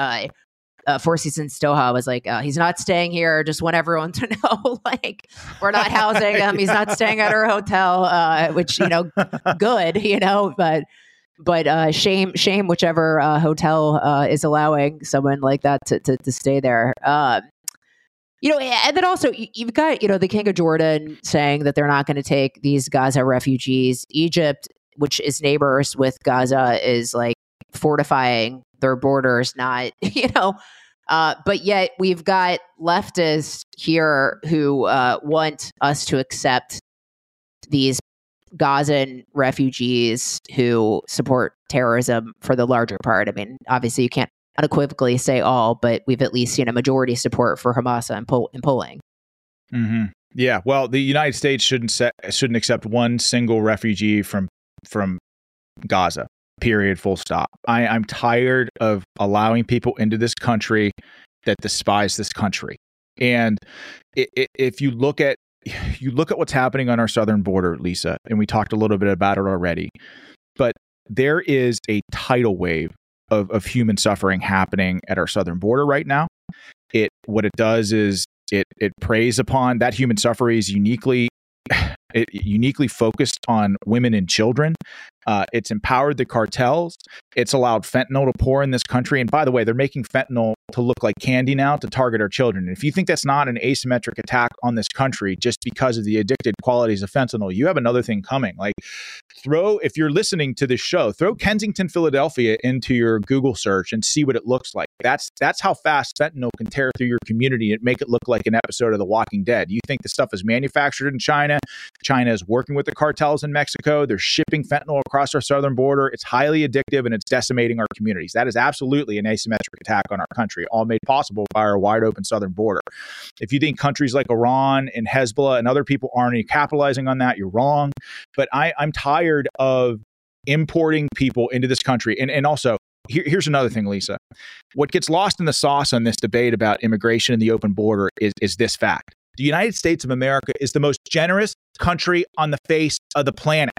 uh, Four Seasons Doha was like, uh, he's not staying here. Just want everyone [LAUGHS] to know, like, we're not housing him. He's not staying at our hotel, uh, which, you know, good, you know, but, but uh, shame, shame, whichever uh, hotel uh, is allowing someone like that to, to, to stay there. Um, you know, and then also you've got, you know, the King of Jordan saying that they're not going to take these Gaza refugees. Egypt, which is neighbors with Gaza, is like fortifying their borders, not, [LAUGHS] you know, uh, but yet we've got leftists here who uh, want us to accept these Gazan refugees who support terrorism for the larger part. I mean, obviously you can't unequivocally say all, but we've at least seen a majority support for Hamas in, poll- in polling. Mm-hmm. Yeah, well, the United States shouldn't shouldn't accept one single refugee from from Gaza period, full stop. I, I'm tired of allowing people into this country that despise this country. And if you look at you look at what's happening on our southern border, Lisa, and we talked a little bit about it already, but there is a tidal wave of, of human suffering happening at our southern border right now. It what it does is it it preys upon that human suffering is uniquely [SIGHS] it uniquely focused on women and children. Uh, it's empowered the cartels. It's allowed fentanyl to pour in this country. And by the way, they're making fentanyl to look like candy now to target our children. And if you think that's not an asymmetric attack on this country just because of the addicted qualities of fentanyl, you have another thing coming. Like, throw, if you're listening to this show, throw Kensington, Philadelphia into your Google search and see what it looks like. That's that's how fast fentanyl can tear through your community and make it look like an episode of The Walking Dead. You think the stuff is manufactured in China? China is working with the cartels in Mexico. They're shipping fentanyl across our southern border. It's highly addictive and it's decimating our communities. That is absolutely an asymmetric attack on our country, all made possible by our wide open southern border. If you think countries like Iran and Hezbollah and other people aren't capitalizing on that, you're wrong. But I, I'm tired of importing people into this country. And, and also, here, here's another thing, Lisa. What gets lost in the sauce on this debate about immigration and the open border is, is this fact. The United States of America is the most generous country on the face of the planet.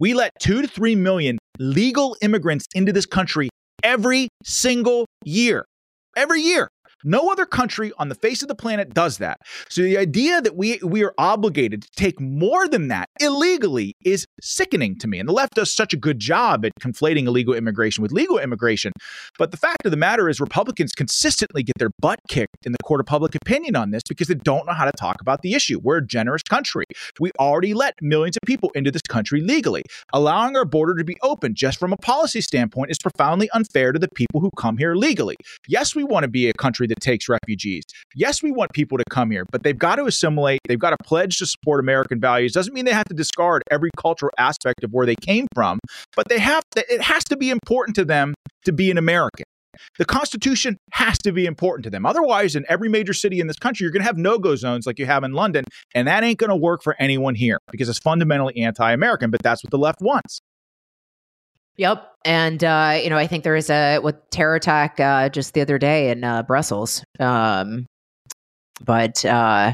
We let two to three million legal immigrants into this country every single year. Every year. No other country on the face of the planet does that. So the idea that we we are obligated to take more than that illegally is sickening to me. And the left does such a good job at conflating illegal immigration with legal immigration. But the fact of the matter is Republicans consistently get their butt kicked in the court of public opinion on this because they don't know how to talk about the issue. We're a generous country. We already let millions of people into this country legally. Allowing our border to be open just from a policy standpoint is profoundly unfair to the people who come here legally. Yes, we want to be a country that takes refugees. Yes, we want people to come here, but they've got to assimilate. They've got to pledge to support American values. Doesn't mean they have to discard every cultural aspect of where they came from, but they have to, it has to be important to them to be an American. The Constitution has to be important to them. Otherwise, in every major city in this country, you're going to have no go zones like you have in London. And that ain't going to work for anyone here because it's fundamentally anti American, but that's what the left wants. Yep, and uh, you know, I think there is a with terror attack uh, just the other day in uh, Brussels, um, but uh,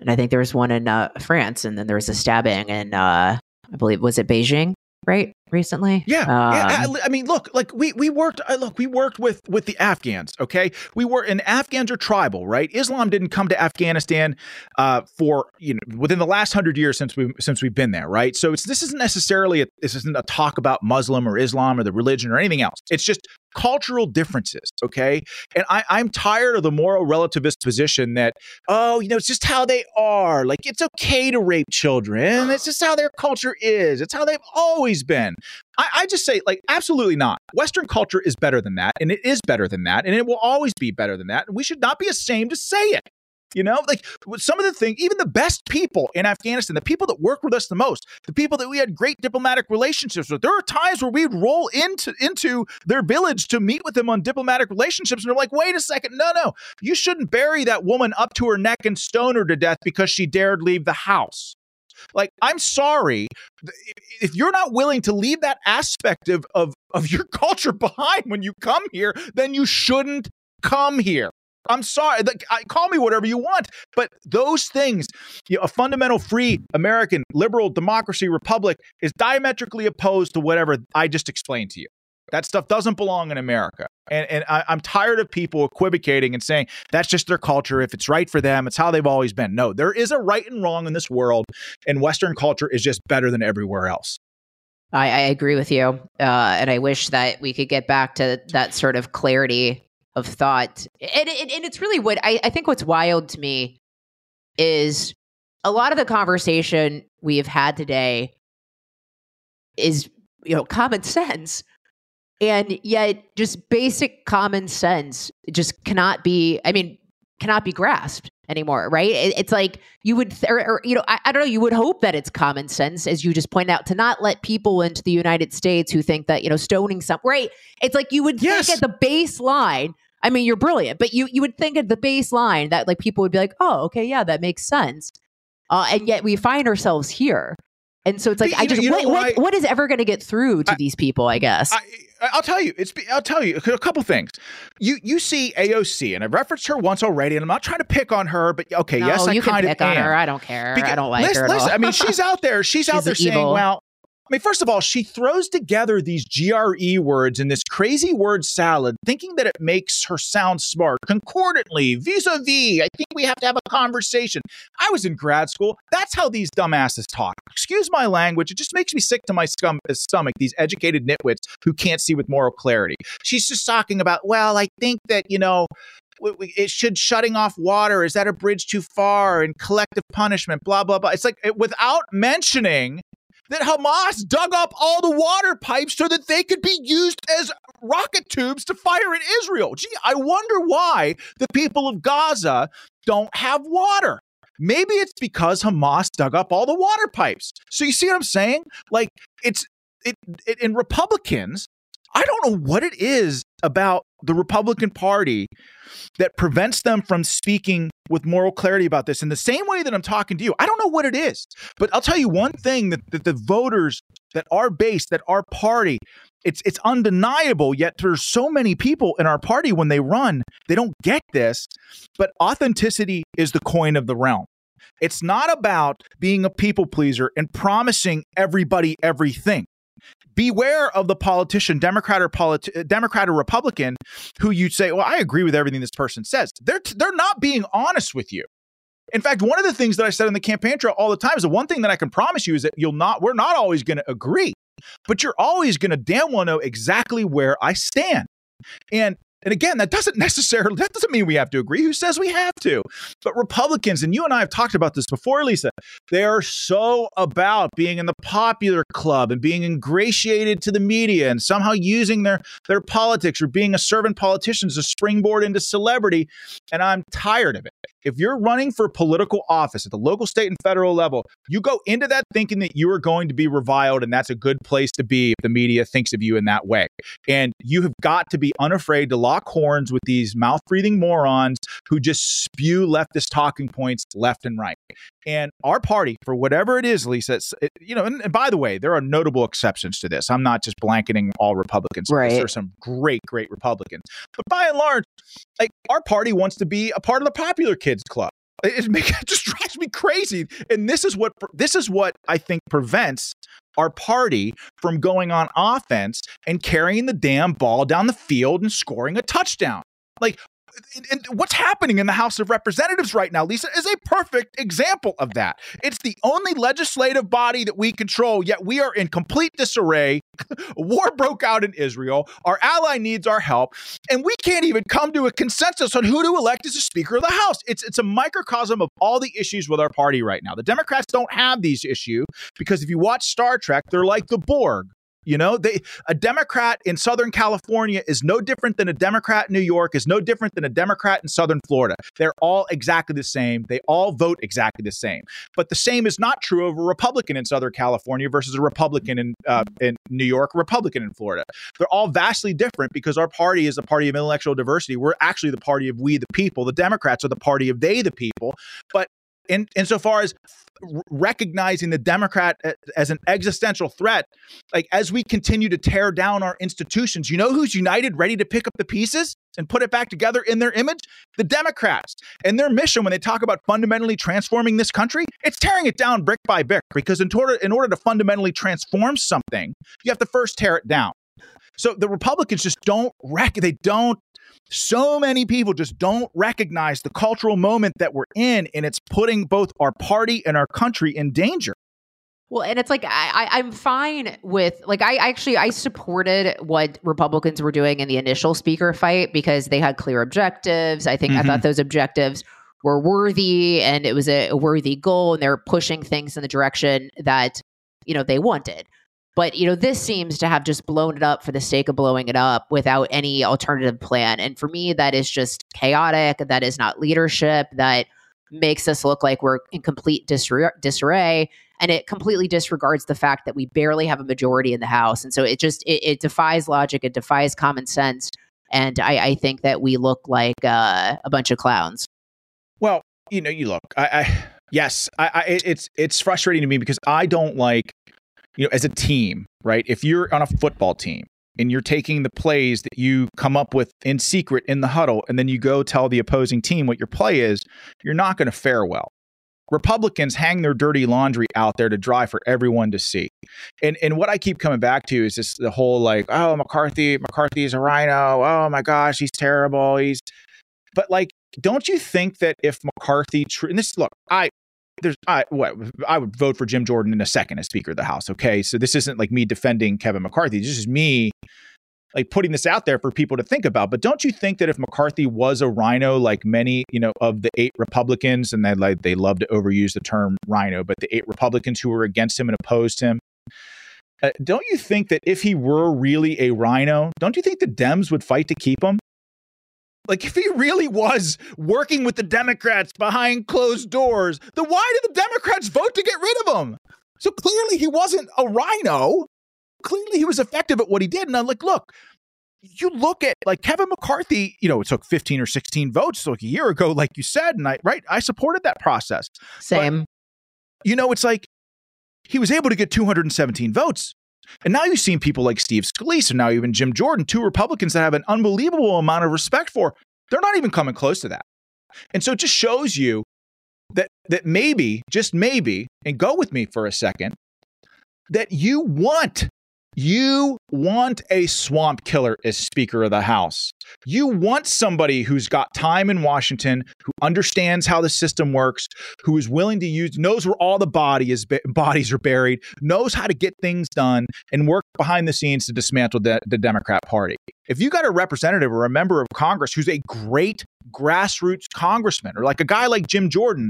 and I think there was one in uh, France, and then there was a stabbing in uh, I believe was it Beijing, right? Recently, yeah, um, yeah. I, I, mean, look, like we we worked. Uh, look, we worked with with the Afghans. Okay, we were and Afghans are tribal, right? Islam didn't come to Afghanistan uh, for you know within the last hundred years since we since we've been there, right? So it's this isn't necessarily a, this isn't a talk about Muslim or Islam or the religion or anything else. It's just cultural differences, okay? And I, I'm tired of the moral relativist position that, oh, you know, it's just how they are. Like, it's okay to rape children. It's just how their culture is. It's how they've always been. I, I just say, like, absolutely not. Western culture is better than that, and it is better than that, and it will always be better than that. And we should not be ashamed to say it. You know, like some of the things, even the best people in Afghanistan, the people that work with us the most, the people that we had great diplomatic relationships with, there are times where we'd roll into into their village to meet with them on diplomatic relationships, and they're like, "Wait a second, no, no, you shouldn't bury that woman up to her neck and stone her to death because she dared leave the house." Like, I'm sorry. If you're not willing to leave that aspect of, of, of your [LAUGHS] culture behind when you come here, then you shouldn't come here. I'm sorry. Like, call me whatever you want, but those things, you know, a fundamental free American liberal democracy republic is diametrically opposed to whatever I just explained to you. That stuff doesn't belong in America. And, and I, am tired of people equivocating and saying that's just their culture. If it's right for them, it's how they've always been. No, there is a right and wrong in this world, and Western culture is just better than everywhere else. I, I agree with you. Uh, and I wish that we could get back to that sort of clarity of thought. And, and, and it's really what I, I think what's wild to me is a lot of the conversation we have had today is, you know, common [LAUGHS] sense. And yet, just basic common sense just cannot be, I mean, cannot be grasped anymore, right? It, it's like you would, th- or, or, you know, I, I, don't know, you would hope that it's common sense, as you just point out, to not let people into the United States who think that, you know, stoning some, right? It's like you would yes. think at the baseline I mean, you're brilliant, but you you would think at the baseline that like people would be like, oh, okay, yeah, that makes sense. Uh, and yet we find ourselves here. And so it's like, but, I just, what, what, what is ever going to get through to I, these people, I guess? I, will tell you, it's, I'll tell you a couple things. You, you see AOC, and I've referenced her once already, and I'm not trying to pick on her, but okay, no, yes, I kind of pick on her. I don't care. Because, I don't like listen, her. Listen, I mean, she's out there. She's, [LAUGHS] she's out there evil. saying, well, I mean, first of all, she throws together these GRE words in this crazy word salad, thinking that it makes her sound smart. Concordantly, vis a vis, I think we have to have a conversation. I was in grad school. That's how these dumbasses talk. Excuse my language. It just makes me sick to my scum- uh, stomach, these educated nitwits who can't see with moral clarity. She's just talking about, well, I think that, you know, it should shutting off water is that a bridge too far and collective punishment blah blah blah it's like it, without mentioning that Hamas dug up all the water pipes so that they could be used as rocket tubes to fire at Israel. Gee, I wonder why the people of Gaza don't have water. Maybe it's because Hamas dug up all the water pipes. So you see what I'm saying? Like it's it, it in Republicans, I don't know what it is about the Republican Party that prevents them from speaking with moral clarity about this in the same way that I'm talking to you. I don't know what it is, but I'll tell you one thing that, that the voters that our base, that our party, it's it's undeniable. Yet there's so many people in our party when they run, they don't get this. But authenticity is the coin of the realm. It's not about being a people pleaser and promising everybody everything beware of the politician, Democrat or politi- uh, Democrat or Republican, who you say, "Well, I agree with everything this person says." They're t- they're not being honest with you. In fact, one of the things that I said in the campaign trail all the time is the one thing that I can promise you is that you'll not we're not always going to agree, but you're always going to damn well know exactly where I stand. And and again, that doesn't [LAUGHS] necessarily that doesn't mean we have to agree. Who says we have to? But Republicans, and you and I have talked about this before, Lisa, they are so about being in the popular club and being ingratiated to the media and somehow using their their politics or being a servant politician as a springboard into celebrity. And I'm tired of it. If you're running for political office at the local, state, and federal level, you go into that thinking that you are going to be reviled, and that's a good place to be if the media thinks of you in that way. And you have got to be unafraid to lock horns with these mouth breathing morons who just spew leftist talking points left and right. And our party, for whatever it is, Lisa, it, you know, and, and, by the way, there are notable exceptions to this. I'm not just blanketing all Republicans. Right. There are some great, great Republicans. But by and large, like our party wants to be a part of the popular kids club. It, it, [LAUGHS] it just drives me crazy. And this is what this is what I think prevents our party from going on offense and carrying the damn ball down the field and scoring a touchdown. Like and what's happening in the House of Representatives right now, Lisa, is a perfect example of that. It's the only legislative body that we control, yet we are in complete disarray. [LAUGHS] War broke out in Israel. Our ally needs our help, and we can't even come to a consensus on who to elect as a Speaker of the House. It's it's a microcosm of all the issues with our party right now. The Democrats don't have these issues because if you watch Star Trek, they're like the Borg. You know, they a Democrat in Southern California is no different than a Democrat in New York, is no different than a Democrat in Southern Florida. They're all exactly the same. They all vote exactly the same. But the same is not true of a Republican in Southern California versus a Republican in uh, in New York, Republican in Florida. They're all vastly different because our party is a party of intellectual diversity. We're actually the party of we the people. The Democrats are the party of they the people. But in insofar as recognizing the Democrat uh, as an existential threat, like as we continue to tear down our institutions, you know who's united, ready to pick up the pieces and put it back together in their image? The Democrats. And their mission when they talk about fundamentally transforming this country, it's tearing it down brick by brick because in order in order to fundamentally transform something, you have to first tear it down. So the Republicans just don't rec- they don't so many people just don't recognize the cultural moment that we're in, and it's putting both our party and our country in danger. Well, and it's like I, I, am fine with like I actually I supported what Republicans were doing in the initial speaker fight because they had clear objectives. I think mm-hmm. I thought mm-hmm. those objectives were worthy and it was a, a worthy goal, and they're pushing things in the direction that you know they wanted. But you know, this seems to have just blown it up for the sake of blowing it up without any alternative plan. And for me, that is just chaotic. That is not leadership. That makes us look like we're in complete disarray. And it completely disregards the fact that we barely have a majority in the House. And so it just it, it defies logic. It defies common sense. And I, I think that we look like uh, a bunch of clowns. Well, you know, you look. I, I yes, I, I, it's it's frustrating to me because I don't like you know, as a team, right? If you're on a football team and you're taking the plays that you come up with in secret in the huddle, and then you go tell the opposing team what your play is, you're not going to fare well. Republicans hang their dirty laundry out there to dry for everyone to see. And and what I keep coming back to is this the whole like, oh, McCarthy, McCarthy's a RINO. Oh my gosh, he's terrible. He's but like, don't you think that if McCarthy tr- and this look, I there's I what I would vote for Jim Jordan in a second as Speaker of the House. Okay. So this isn't like me defending Kevin McCarthy. This is me like putting this out there for people to think about. But don't you think that if McCarthy was a RINO, like many, you know, of the eight Republicans, and they like they love to overuse the term RINO, but the eight Republicans who were against him and opposed him, uh, don't you think that if he were really a RINO, don't you think the Dems would fight to keep him? Like if he really was working with the Democrats behind closed doors, then why did the Democrats vote to get rid of him? So clearly he wasn't a RINO clearly he was effective at what he did. And I'm like, look, you look at like Kevin McCarthy, you know, it took 15 or 16 votes like a year ago, like you said, and I right, I supported that process. Same. But, you know, it's like he was able to get 217 votes. And now you've seen people like Steve Scalise and now even Jim Jordan, two Republicans that have an unbelievable amount of respect for. They're not even coming close to that. And so it just shows you that that maybe, just maybe, and go with me for a second, that you want you want a swamp killer as Speaker of the House. You want somebody who's got time in Washington, who understands how the system works, who is willing to use, knows where all the body is, bodies are buried, knows how to get things done, and work behind the scenes to dismantle the, the Democrat Party. If you got a representative or a member of Congress who's a great grassroots congressman, or like a guy like Jim Jordan,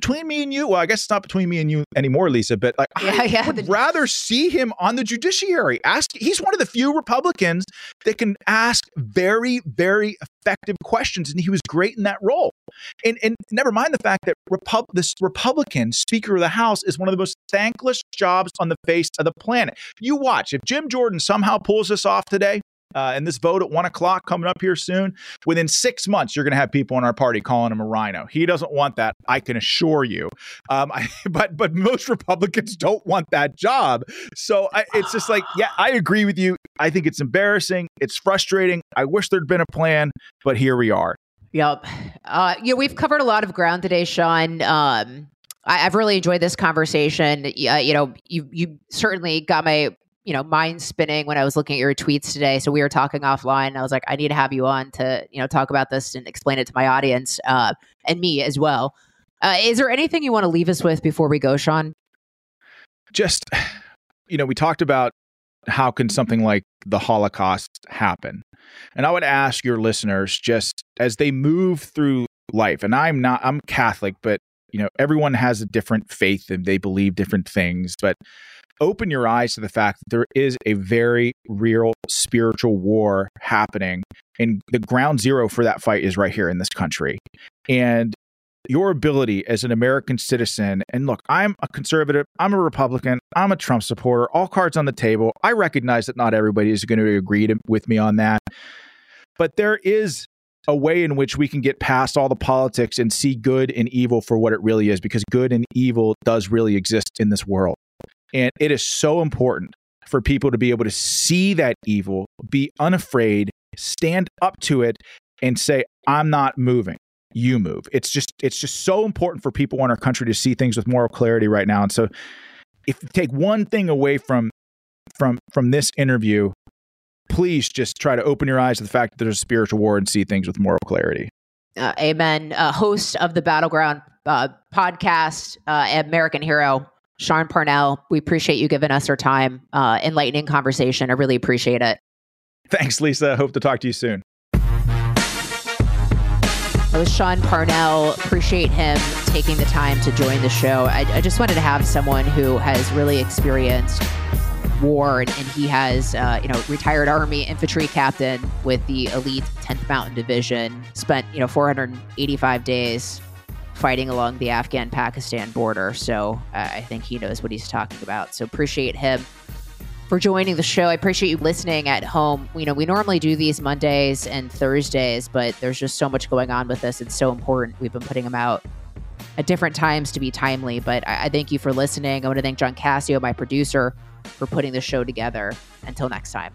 between me and you, well, I guess it's not between me and you anymore, Lisa, but like yeah, I yeah, would the, rather see him on the judiciary. Ask he's one of the few Republicans that can ask very, very effective questions, and he was great in that role. And and never mind the fact that Repub- this Republican Speaker of the House is one of the most thankless jobs on the face of the planet. You watch if Jim Jordan somehow pulls this off today, uh, and this vote at one o'clock coming up here soon. Within six months, you're going to have people in our party calling him a RINO. He doesn't want that, I can assure you. Um, I, [LAUGHS] but but most Republicans don't want that job. So I, it's just like, yeah, I agree with you. I think it's embarrassing. It's frustrating. I wish there'd been a plan, but here we are. Yep. Uh, yeah, we've covered a lot of ground today, Sean. Um, I, have really enjoyed this conversation. Uh, you know, you you certainly got my you know, mind spinning when I was looking at your tweets today. So we were talking offline. and I was like, I need to have you on to, you know, talk about this and explain it to my audience uh, and me as well. Uh, is there anything you want to leave us with before we go, Sean? Just, you know, we talked about how can something like the Holocaust happen? And I would ask your listeners just as they move through life, and I'm not, I'm Catholic, but, you know, everyone has a different faith and they believe different things. But open your eyes to the fact that there is a very real spiritual war happening. And the ground zero for that fight is right here in this country. And your ability as an American citizen, and look, I'm a conservative, I'm a Republican, I'm a Trump supporter, all cards on the table. I recognize that not everybody is going to agree to, with me on that. But there is a way in which we can get past all the politics and see good and evil for what it really is, because good and evil does really exist in this world. And it is so important for people to be able to see that evil, be unafraid, stand up to it, and say, I'm not moving. You move. It's just it's just so important for people in our country to see things with moral clarity right now. And so if you take one thing away from from from this interview, please just try to open your eyes to the fact that there's a spiritual war and see things with moral clarity. Uh, amen. Uh, host of the Battleground uh, podcast, uh, American Hero, Sean Parnell, we appreciate you giving us your time, uh, enlightening conversation. I really appreciate it. Thanks, Lisa. Hope to talk to you soon. That was Sean Parnell. Appreciate him taking the time to join the show. I, I just wanted to have someone who has really experienced war, and, and he has, uh, you know, retired Army infantry captain with the elite 10th Mountain Division. Spent, you know, 485 days fighting along the Afghan Pakistan border. So uh, I think he knows what he's talking about. So appreciate him for joining the show. I appreciate you listening at home. You know, we normally do these Mondays and Thursdays, but there's just so much going on with this. It's so important. We've been putting them out at different times to be timely. But I, I thank you for listening. I want to thank John Cassio, my producer, for putting the show together. Until next time.